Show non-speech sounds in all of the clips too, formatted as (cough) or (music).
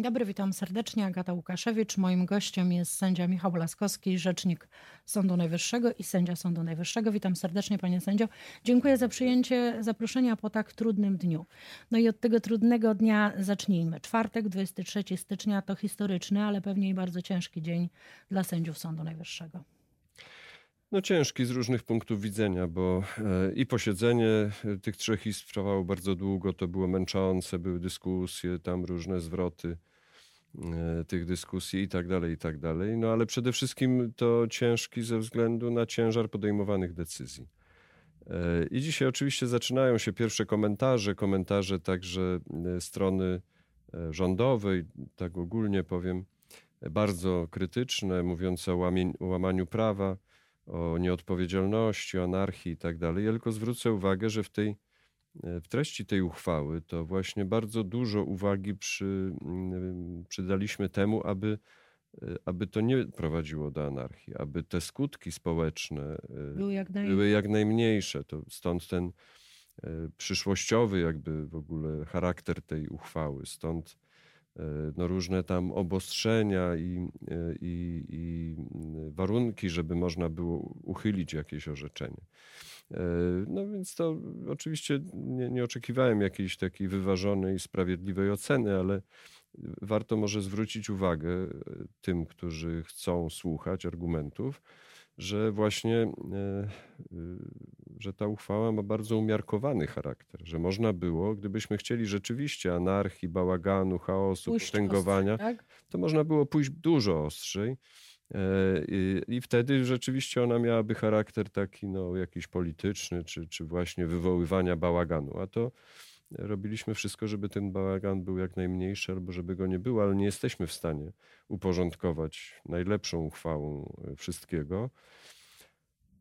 Dzień dobry, witam serdecznie. Agata Łukaszewicz. Moim gościem jest sędzia Michał Laskowski, rzecznik Sądu Najwyższego i sędzia Sądu Najwyższego. Witam serdecznie, panie sędzio. Dziękuję za przyjęcie zaproszenia po tak trudnym dniu. No i od tego trudnego dnia zacznijmy. Czwartek, 23 stycznia to historyczny, ale pewnie i bardzo ciężki dzień dla sędziów Sądu Najwyższego. No ciężki z różnych punktów widzenia, bo e, i posiedzenie e, tych trzech izb trwało bardzo długo, to było męczące, były dyskusje, tam różne zwroty tych dyskusji i tak dalej, i tak dalej. No ale przede wszystkim to ciężki ze względu na ciężar podejmowanych decyzji. I dzisiaj oczywiście zaczynają się pierwsze komentarze, komentarze także strony rządowej, tak ogólnie powiem, bardzo krytyczne, mówiące o łamaniu prawa o nieodpowiedzialności, o anarchii i tak dalej. Ja tylko zwrócę uwagę, że w tej w treści tej uchwały to właśnie bardzo dużo uwagi przy, mm, przydaliśmy temu, aby, aby to nie prowadziło do anarchii, aby te skutki społeczne były jak, naj... były jak najmniejsze. To stąd ten e, przyszłościowy jakby w ogóle charakter tej uchwały. Stąd E, no różne tam obostrzenia i, e, i, i, warunki, żeby można było uchylić jakieś orzeczenie. E, no więc to oczywiście nie, nie oczekiwałem jakiejś takiej wyważonej, sprawiedliwej oceny, ale warto może zwrócić uwagę tym, którzy chcą słuchać argumentów, że właśnie e, że ta uchwała ma bardzo umiarkowany charakter, że można było, gdybyśmy chcieli rzeczywiście anarchii, bałaganu, chaosu, potęgowania, tak? to można było pójść dużo ostrzej. E, I, wtedy rzeczywiście ona miałaby charakter taki no, jakiś polityczny, czy, czy właśnie wywoływania bałaganu. A to robiliśmy wszystko, żeby ten bałagan był jak najmniejszy, albo żeby go nie było, ale nie jesteśmy w stanie uporządkować najlepszą uchwałą e, wszystkiego.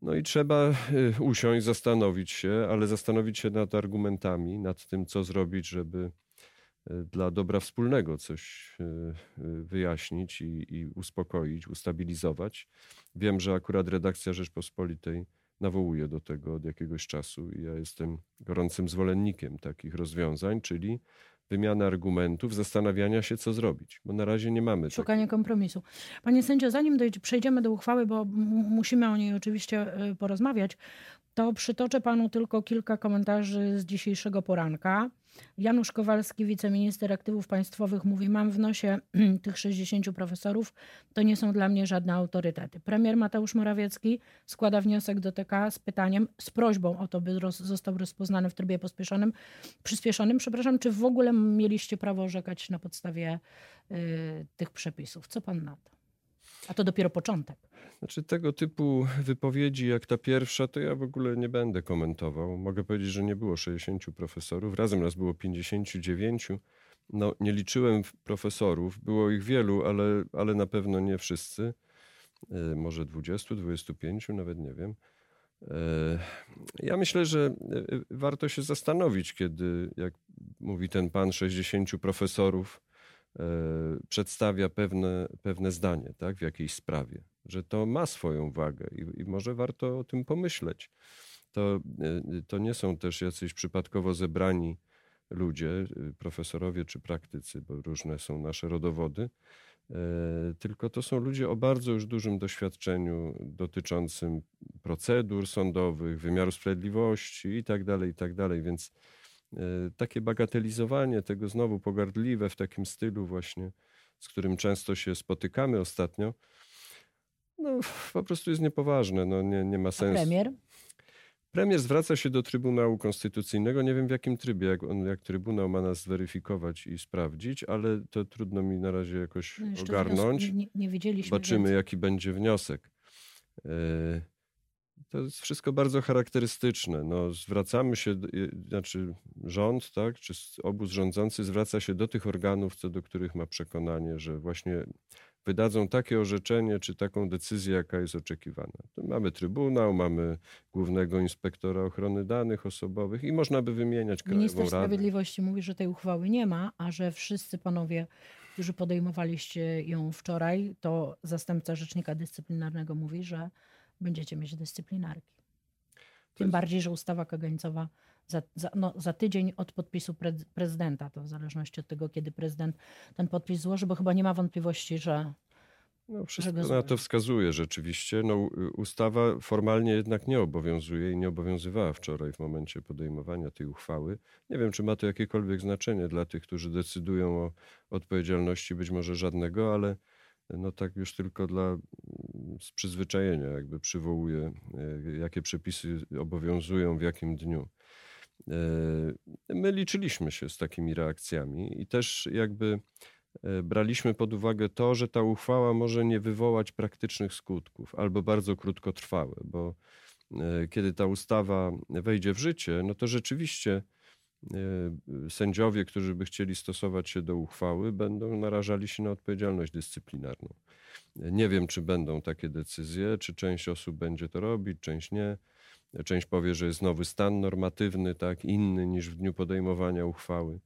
No i trzeba e, usiąść, zastanowić się, ale zastanowić się nad argumentami, nad tym, co zrobić, żeby dla dobra wspólnego coś wyjaśnić i, i uspokoić, ustabilizować. Wiem, że akurat redakcja Rzeczpospolitej nawołuje do tego od jakiegoś czasu i ja jestem gorącym zwolennikiem takich rozwiązań, czyli wymiany argumentów, zastanawiania się, co zrobić, bo na razie nie mamy. Szukanie kompromisu. Panie sędzio, zanim dojdzie, przejdziemy do uchwały, bo musimy o niej oczywiście porozmawiać, to przytoczę panu tylko kilka komentarzy z dzisiejszego poranka. Janusz Kowalski, wiceminister aktywów państwowych, mówi: Mam w nosie (clears throat) tych 60 profesorów, to nie są dla mnie żadne autorytety. Premier Mateusz Morawiecki składa wniosek do TK z pytaniem, z prośbą o to, by roz, został rozpoznany w trybie pospieszonym, przyspieszonym. Przepraszam, czy w ogóle mieliście prawo orzekać na podstawie y, tych przepisów? Co pan na to? A to dopiero początek. Znaczy tego typu wypowiedzi jak ta pierwsza, to ja w ogóle nie będę komentował. Mogę powiedzieć, że nie było 60 profesorów, razem nas było 59. No, nie liczyłem profesorów, było ich wielu, ale, ale na pewno nie wszyscy. E, może 20, 25, nawet nie wiem. E, ja myślę, że e, warto się zastanowić, kiedy, jak mówi ten pan, 60 profesorów przedstawia pewne, pewne zdanie tak, w jakiejś sprawie, że to ma swoją wagę i, i może warto o tym pomyśleć. To, e, to nie są też jacyś przypadkowo zebrani ludzie, e, profesorowie czy praktycy, bo różne są nasze rodowody, tylko to są ludzie o bardzo już dużym doświadczeniu dotyczącym procedur sądowych, wymiaru sprawiedliwości itd., tak itd., tak więc E, takie bagatelizowanie tego znowu pogardliwe w takim stylu właśnie, z którym często się spotykamy ostatnio, no po prostu jest niepoważne, no nie, nie ma sensu. A premier? Premier zwraca się do Trybunału Konstytucyjnego. Nie wiem w jakim trybie, jak, on, jak Trybunał ma nas zweryfikować i sprawdzić, ale to trudno mi na razie jakoś no ogarnąć. Nie. Zobaczymy, więc... jaki będzie wniosek. Yy, to jest wszystko bardzo charakterystyczne. No, zwracamy się, znaczy rząd, tak, czy obóz rządzący zwraca się do tych organów, co do których ma przekonanie, że właśnie wydadzą takie orzeczenie, czy taką decyzję, jaka jest oczekiwana. Mamy Trybunał, mamy Głównego Inspektora Ochrony Danych Osobowych i można by wymieniać Krajową Minister Radę. Sprawiedliwości mówi, że tej uchwały nie ma, a że wszyscy panowie, którzy podejmowaliście ją wczoraj, to zastępca Rzecznika Dyscyplinarnego mówi, że będziecie mieć dyscyplinarki. Tym jest... bardziej, że ustawa kagańcowa za, za, no, za tydzień od podpisu pre, prezydenta. To w zależności od tego, kiedy prezydent ten podpis złoży, bo chyba nie ma wątpliwości, że. No, wszystko na to wskazuje rzeczywiście. No, ustawa formalnie jednak nie obowiązuje i nie obowiązywała wczoraj w momencie podejmowania tej uchwały. Nie wiem, czy ma to jakiekolwiek znaczenie dla tych, którzy decydują o odpowiedzialności, być może żadnego, ale no tak już tylko dla z przyzwyczajenia jakby przywołuje, e, jakie przepisy obowiązują w jakim dniu. E, my liczyliśmy się z takimi reakcjami i też jakby e, braliśmy pod uwagę to, że ta uchwała może nie wywołać praktycznych skutków albo bardzo krótkotrwałe, bo kiedy ta ustawa wejdzie w życie, no to rzeczywiście sędziowie, którzy by chcieli stosować się do uchwały, będą narażali się na odpowiedzialność dyscyplinarną. Nie wiem, czy będą takie decyzje, czy część osób będzie to robić, część nie. Część powie, że jest nowy stan normatywny, tak, inny niż w dniu podejmowania uchwały.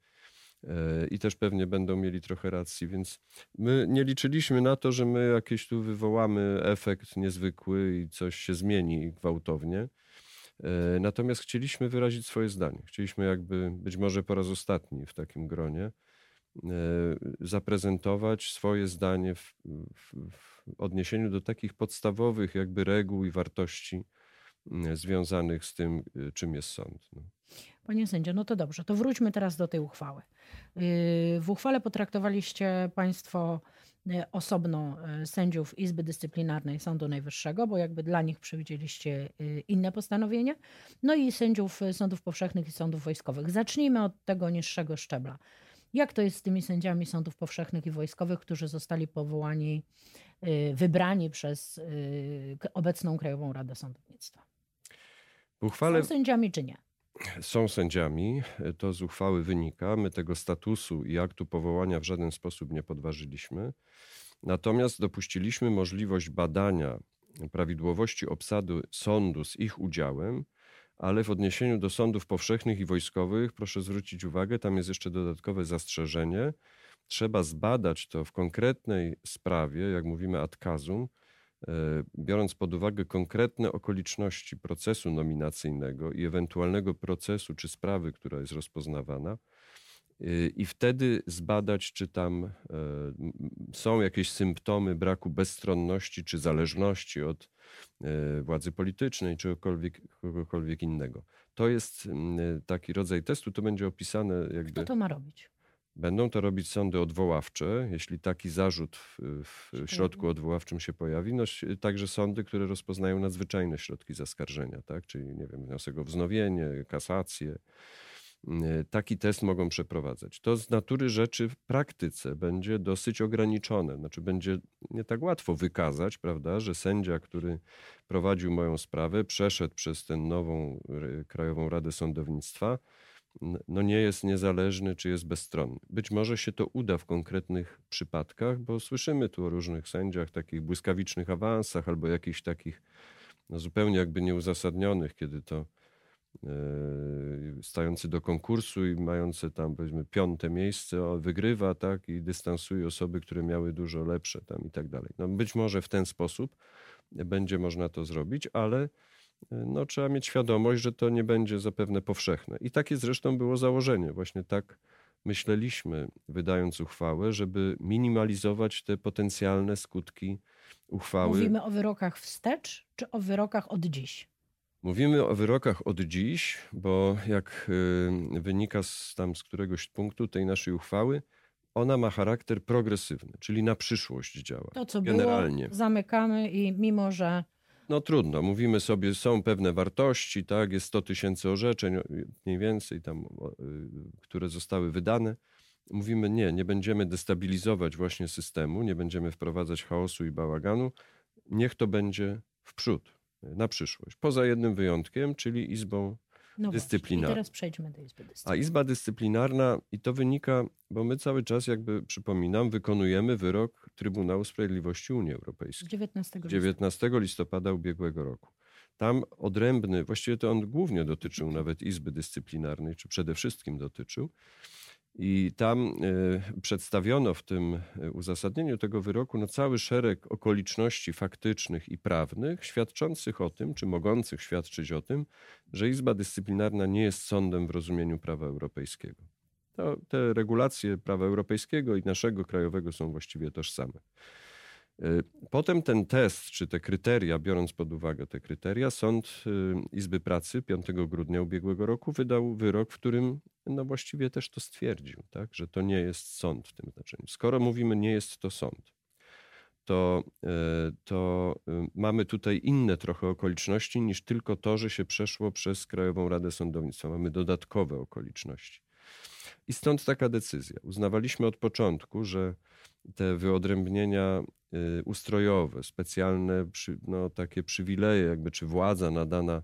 E, I też pewnie będą mieli trochę racji, więc my nie liczyliśmy na to, że my jakieś tu wywołamy efekt niezwykły i coś się zmieni gwałtownie. E, natomiast chcieliśmy wyrazić swoje zdanie. Chcieliśmy jakby być może po raz ostatni w takim gronie zaprezentować swoje zdanie w, w, w odniesieniu do takich podstawowych jakby reguł i wartości związanych z tym, e, czym jest sąd. No. Panie sędzio, no to dobrze, to wróćmy teraz do tej uchwały. W uchwale potraktowaliście Państwo E, osobno e, sędziów Izby Dyscyplinarnej Sądu Najwyższego, bo jakby dla nich przewidzieliście e, inne postanowienie, no i sędziów sądów powszechnych i sądów wojskowych. Zacznijmy od tego niższego szczebla. Jak to jest z tymi sędziami sądów powszechnych i wojskowych, którzy zostali powołani, wybrani przez obecną Krajową Radę Sądownictwa? Uchwale... Są sędziami czy nie? są sędziami, to z uchwały wynika. My tego statusu i aktu powołania w żaden sposób nie podważyliśmy. Natomiast dopuściliśmy możliwość badania prawidłowości obsady sądu z ich udziałem, ale w odniesieniu do sądów powszechnych i wojskowych, proszę zwrócić uwagę, tam jest jeszcze dodatkowe zastrzeżenie. Trzeba zbadać to w konkretnej sprawie, jak mówimy ad casum, E, biorąc pod uwagę konkretne okoliczności procesu nominacyjnego i ewentualnego procesu czy sprawy, która jest rozpoznawana, i wtedy zbadać, czy tam e, są jakieś symptomy braku bezstronności czy zależności od władzy politycznej czy kogokolwiek innego. To jest taki rodzaj testu, to będzie opisane jakby... Kto to ma robić? Będą to robić sądy odwoławcze, jeśli taki zarzut w, w środku odwoławczym się pojawi. No, także sądy, które rozpoznają nadzwyczajne środki zaskarżenia, tak? czyli nie wiem, wniosek o wznowienie, kasację. Taki test mogą przeprowadzać. To z natury rzeczy w praktyce będzie dosyć ograniczone. Znaczy, będzie nie tak łatwo wykazać, prawda, że sędzia, który prowadził moją sprawę, przeszedł przez tę nową Krajową Radę Sądownictwa no nie jest niezależny czy jest bezstronny. Być może się to uda w konkretnych przypadkach, bo słyszymy tu o różnych sędziach, takich błyskawicznych awansach albo jakichś takich no zupełnie jakby nieuzasadnionych, kiedy to stający do konkursu i mający tam powiedzmy piąte miejsce wygrywa tak i dystansuje osoby, które miały dużo lepsze tam i tak dalej. No być może w ten sposób będzie można to zrobić, ale no, trzeba mieć świadomość, że to nie będzie zapewne powszechne. I takie zresztą było założenie. Właśnie tak myśleliśmy, wydając uchwałę, żeby minimalizować te potencjalne skutki uchwały. Mówimy o wyrokach wstecz, czy o wyrokach od dziś? Mówimy o wyrokach od dziś, bo jak y, wynika z, tam z któregoś punktu tej naszej uchwały, ona ma charakter progresywny, czyli na przyszłość działa. To, co generalnie. było, zamykamy i mimo, że no trudno, mówimy sobie, są pewne wartości, tak, jest 100 tysięcy orzeczeń mniej więcej tam, które zostały wydane. Mówimy nie, nie będziemy destabilizować właśnie systemu, nie będziemy wprowadzać chaosu i bałaganu. Niech to będzie w przód, na przyszłość. Poza jednym wyjątkiem, czyli Izbą no dyscyplinarną. I teraz przejdźmy do Izby Dyscyplinarnej. A Izba Dyscyplinarna, i to wynika, bo my cały czas, jakby przypominam, wykonujemy wyrok Trybunału Sprawiedliwości Unii Europejskiej. 19 listopada. 19 listopada ubiegłego roku. Tam odrębny, właściwie to on głównie dotyczył nawet Izby Dyscyplinarnej, czy przede wszystkim dotyczył. I tam przedstawiono w tym uzasadnieniu tego wyroku no, cały szereg okoliczności faktycznych i prawnych, świadczących o tym, czy mogących świadczyć o tym, że Izba Dyscyplinarna nie jest sądem w rozumieniu prawa europejskiego. To, te regulacje prawa europejskiego i naszego krajowego są właściwie tożsame. Y, potem ten test, czy te kryteria, biorąc pod uwagę te kryteria, Sąd y, Izby Pracy 5 grudnia ubiegłego roku wydał wyrok, w którym no właściwie też to stwierdził, tak, że to nie jest sąd w tym znaczeniu. Skoro mówimy nie jest to sąd, to, y, to mamy tutaj inne trochę okoliczności niż tylko to, że się przeszło przez Krajową Radę Sądownictwa. Mamy dodatkowe okoliczności. I stąd taka decyzja. Uznawaliśmy od początku, że te wyodrębnienia ustrojowe, specjalne no, takie przywileje, jakby czy władza nadana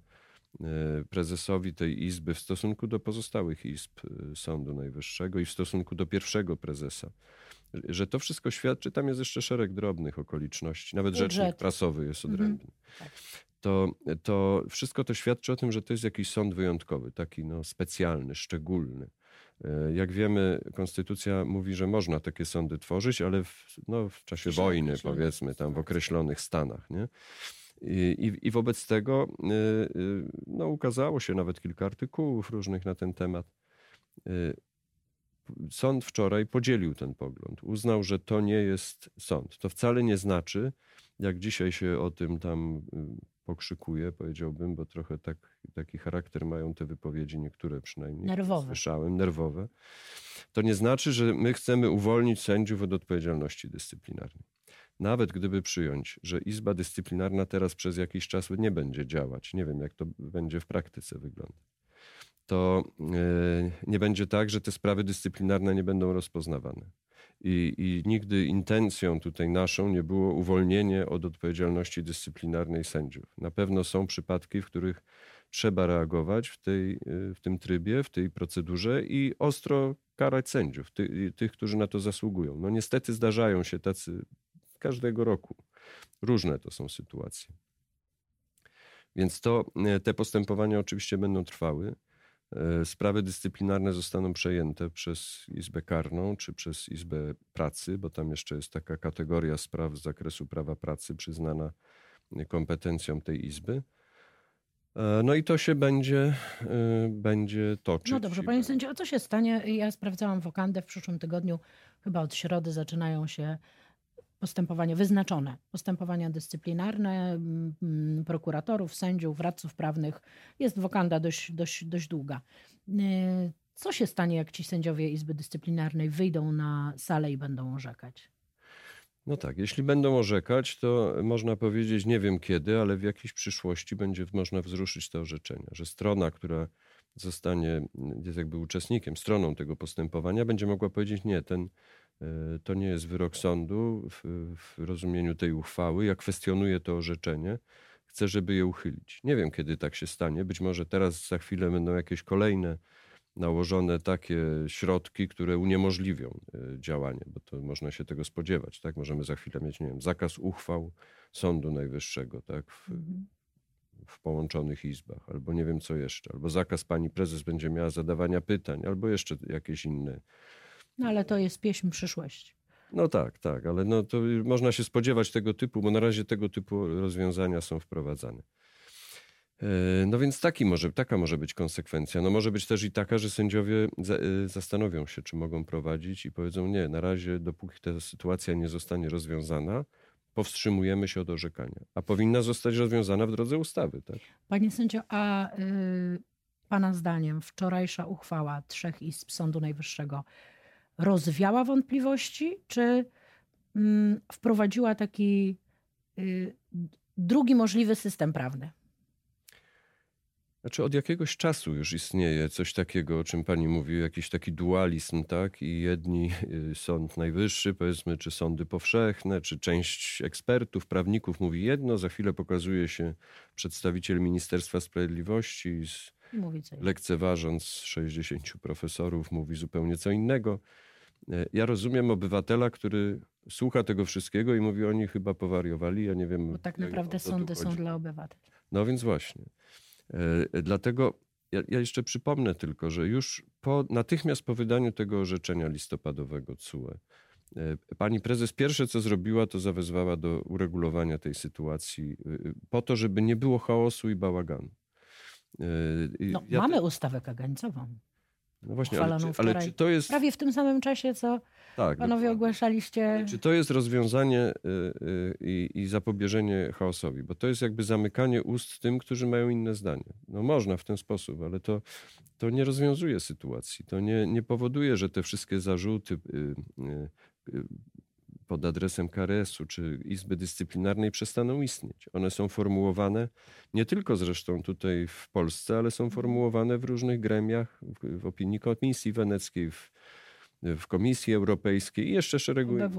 y, prezesowi tej izby w stosunku do pozostałych izb y, Sądu Najwyższego i w stosunku do pierwszego prezesa. Że to wszystko świadczy, tam jest jeszcze szereg drobnych okoliczności, nawet Budżet. rzecznik prasowy jest mhm. odrębny. Mhm. To, to wszystko to świadczy o tym, że to jest jakiś sąd wyjątkowy, taki no, specjalny, szczególny. E, jak wiemy, konstytucja mówi, że można takie sądy tworzyć, ale w, no, w czasie wojny, powiedzmy, tam w określonych stanach. Nie? I, i, I, wobec tego e, e, no, ukazało się nawet kilka artykułów różnych na ten temat. Sąd wczoraj podzielił ten pogląd. Uznał, że to nie jest sąd. To wcale nie znaczy, jak dzisiaj się o tym tam pokrzykuje, powiedziałbym, bo trochę tak, taki charakter mają te wypowiedzi, niektóre przynajmniej. Nerwowe. Słyszałem, nerwowe. To nie znaczy, że my chcemy uwolnić sędziów od odpowiedzialności dyscyplinarnej. Nawet gdyby przyjąć, że Izba Dyscyplinarna teraz przez jakiś czas nie będzie działać, nie wiem jak to będzie w praktyce wyglądać, to e, nie będzie tak, że te sprawy dyscyplinarne nie będą rozpoznawane. I, I, nigdy intencją tutaj naszą nie było uwolnienie od odpowiedzialności dyscyplinarnej sędziów. Na pewno są przypadki, w których trzeba reagować w, tej, y, w tym trybie, w tej procedurze i ostro karać sędziów, ty, tych, którzy na to zasługują. No niestety zdarzają się tacy każdego roku. Różne to są sytuacje. Więc to, y, te postępowania oczywiście będą trwały. E, sprawy dyscyplinarne zostaną przejęte przez Izbę Karną czy przez Izbę Pracy, bo tam jeszcze jest taka kategoria spraw z zakresu prawa pracy przyznana kompetencjom tej Izby. E, no i to się będzie, e, będzie toczyć. No dobrze, panie sędzio, a co się stanie? Ja sprawdzałam wokandę w przyszłym tygodniu, chyba od środy zaczynają się postępowania wyznaczone, postępowania dyscyplinarne mm, mm, prokuratorów, sędziów, radców prawnych. Jest wokanda dość, dość, dość długa. Y, co się stanie, jak ci sędziowie Izby Dyscyplinarnej wyjdą na salę i będą orzekać? No tak, jeśli będą orzekać, to można powiedzieć, nie wiem kiedy, ale w jakiejś przyszłości będzie można wzruszyć te orzeczenia, że strona, która zostanie, jest jakby uczestnikiem, stroną tego postępowania, będzie mogła powiedzieć, nie, ten to nie jest wyrok sądu w, w rozumieniu tej uchwały. Ja kwestionuję to orzeczenie. Chcę, żeby je uchylić. Nie wiem, kiedy tak się stanie. Być może teraz za chwilę będą jakieś kolejne nałożone takie środki, które uniemożliwią e, działanie, bo to można się tego spodziewać. Tak? Możemy za chwilę mieć, nie wiem, zakaz uchwał Sądu Najwyższego, tak? W, mhm. w połączonych izbach, albo nie wiem co jeszcze, albo zakaz pani prezes będzie miała zadawania pytań, albo jeszcze jakieś inne no ale to jest pieśń przyszłości. No tak, tak, ale no to można się spodziewać tego typu, bo na razie tego typu rozwiązania są wprowadzane. E, no więc taki może, taka może być konsekwencja. No może być też i taka, że sędziowie e, zastanowią się, czy mogą prowadzić i powiedzą nie, na razie dopóki ta sytuacja nie zostanie rozwiązana, powstrzymujemy się od orzekania. A powinna zostać rozwiązana w drodze ustawy. Tak? Panie sędzio, a y, pana zdaniem wczorajsza uchwała trzech izb Sądu Najwyższego rozwiała wątpliwości, czy mm, wprowadziła taki y, drugi możliwy system prawny? Znaczy od jakiegoś czasu już istnieje coś takiego, o czym pani mówi, jakiś taki dualizm, tak? I jedni, y, Sąd Najwyższy, powiedzmy, czy sądy powszechne, czy część ekspertów, prawników mówi jedno, za chwilę pokazuje się przedstawiciel Ministerstwa Sprawiedliwości z lekceważąc 60 profesorów, mówi zupełnie co innego. E, ja rozumiem obywatela, który słucha tego wszystkiego i mówi, oni chyba powariowali, ja nie wiem. Bo tak naprawdę sądy są dla obywateli. No więc właśnie. E, dlatego ja, ja, jeszcze przypomnę tylko, że już po, natychmiast po wydaniu tego orzeczenia listopadowego CUE, pani prezes pierwsze co zrobiła, to zawezwała do uregulowania tej sytuacji po to, żeby nie było chaosu i bałaganu. No, ja mamy te... ustawę kagańcową. No właśnie, ale czy, ale czy, to jest. Prawie w tym samym czasie, co tak, panowie dokładnie. ogłaszaliście. Czy to jest rozwiązanie y, y, i, i zapobieżenie chaosowi? Bo to jest jakby zamykanie ust tym, którzy mają inne zdanie. No można w ten sposób, ale to, to nie rozwiązuje sytuacji. To nie, nie powoduje, że te wszystkie zarzuty y, pod adresem KRS-u czy Izby Dyscyplinarnej przestaną istnieć. One są formułowane nie tylko zresztą tutaj w Polsce, ale są formułowane w różnych gremiach, w, w opinii Komisji Weneckiej, w, w Komisji Europejskiej i jeszcze szeregu innych.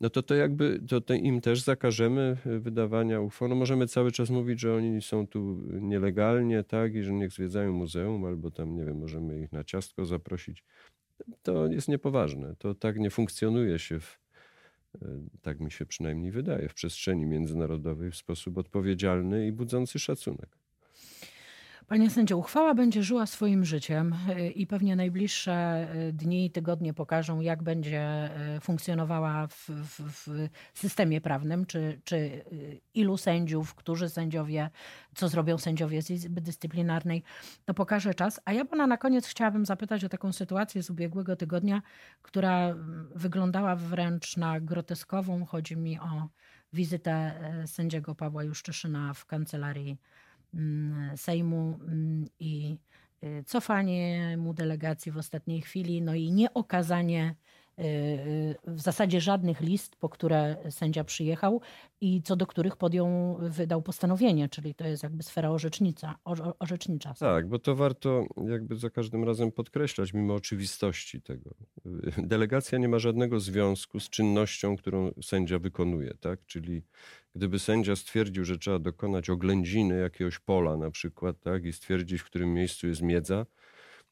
No to to jakby to, to im też zakażemy wydawania uchwał. No możemy cały czas mówić, że oni są tu nielegalnie, tak, i że niech zwiedzają muzeum, albo tam, nie wiem, możemy ich na ciastko zaprosić. To jest niepoważne. To tak nie funkcjonuje się w, tak mi się przynajmniej wydaje, w przestrzeni międzynarodowej w sposób odpowiedzialny i budzący szacunek. Panie sędzio, uchwała będzie żyła swoim życiem y, i pewnie najbliższe y, dni i tygodnie pokażą, jak będzie y, funkcjonowała w, w, w, systemie prawnym, czy, czy ilu sędziów, którzy sędziowie, co zrobią sędziowie z Izby Dyscyplinarnej, to pokaże czas. A ja pana na koniec chciałabym zapytać o taką sytuację z ubiegłego tygodnia, która mm, wyglądała wręcz na groteskową. Chodzi mi o wizytę sędziego Pawła Juszczyszyna w kancelarii Sejmu mm, i y, cofanie mu delegacji w ostatniej chwili, no i nieokazanie w zasadzie żadnych list, po które sędzia przyjechał i co do których podjął, wydał postanowienie, czyli to jest jakby sfera orzecznicza. orzecznicza. Tak, bo to warto jakby za każdym razem podkreślać, mimo oczywistości tego. Delegacja nie ma żadnego związku z czynnością, którą sędzia wykonuje, tak? Czyli gdyby sędzia stwierdził, że trzeba dokonać oględziny jakiegoś pola na przykład, tak? I stwierdzić, w którym miejscu jest miedza,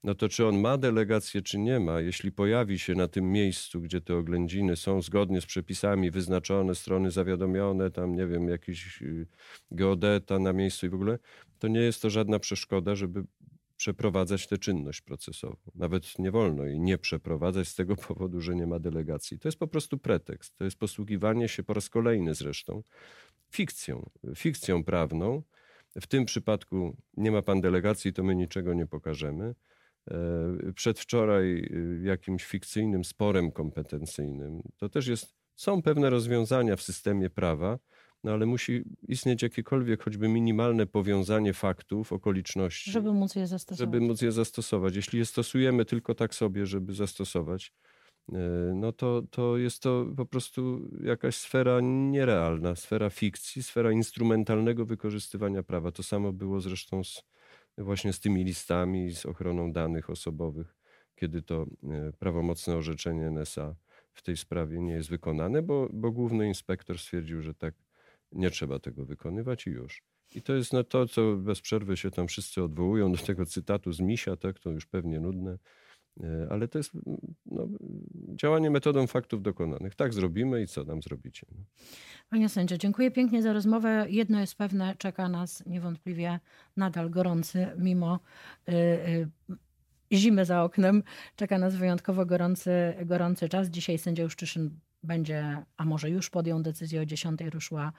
no to czy on ma delegację, czy nie ma, jeśli pojawi się na tym miejscu, gdzie te oględziny są zgodnie z przepisami wyznaczone, strony zawiadomione, tam nie wiem, jakiś y, geodeta na miejscu i w ogóle, to nie jest to żadna przeszkoda, żeby przeprowadzać tę czynność procesową. Nawet nie wolno jej nie przeprowadzać z tego (laughs) powodu, że nie ma delegacji. To jest po prostu pretekst. To jest posługiwanie się po raz kolejny zresztą fikcją, fikcją prawną. W tym przypadku nie ma pan delegacji, to my niczego nie pokażemy. E, przedwczoraj y, jakimś fikcyjnym sporem kompetencyjnym. To też jest, są pewne rozwiązania w systemie prawa, no ale musi istnieć jakiekolwiek choćby minimalne powiązanie faktów, okoliczności. Żeby móc je zastosować. Żeby móc je zastosować. Jeśli je stosujemy tylko tak sobie, żeby zastosować, e, no to, to jest to po prostu jakaś sfera nierealna, sfera fikcji, sfera instrumentalnego wykorzystywania prawa. To samo było zresztą z właśnie z tymi listami, z ochroną danych osobowych, kiedy to e, prawomocne orzeczenie NSA w tej sprawie nie jest wykonane, bo, bo główny inspektor stwierdził, że tak nie trzeba tego wykonywać i już. I to jest no to, co bez przerwy się tam wszyscy odwołują do tego cytatu z Misia, tak, to już pewnie nudne, ale to jest no, działanie metodą faktów dokonanych. Tak zrobimy i co nam zrobicie. No. Panie sędzio, dziękuję pięknie za rozmowę. Jedno jest pewne, czeka nas niewątpliwie nadal gorący, mimo y, y, zimy za oknem, czeka nas wyjątkowo gorący, gorący czas. Dzisiaj sędzia Juszczyszyn będzie, a może już podjął decyzję o 10 ruszyła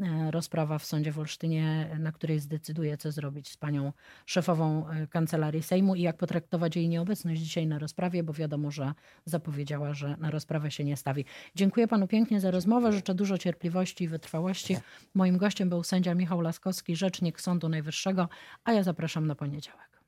e, rozprawa w sądzie w Olsztynie, na której zdecyduje, co zrobić z panią szefową e, kancelarii Sejmu i jak potraktować jej nieobecność dzisiaj na rozprawie, bo wiadomo, że zapowiedziała, że na rozprawę się nie stawi. Dziękuję panu pięknie za rozmowę, życzę dużo cierpliwości i wytrwałości. Moim gościem był sędzia Michał Laskowski, rzecznik Sądu Najwyższego, a ja zapraszam na poniedziałek.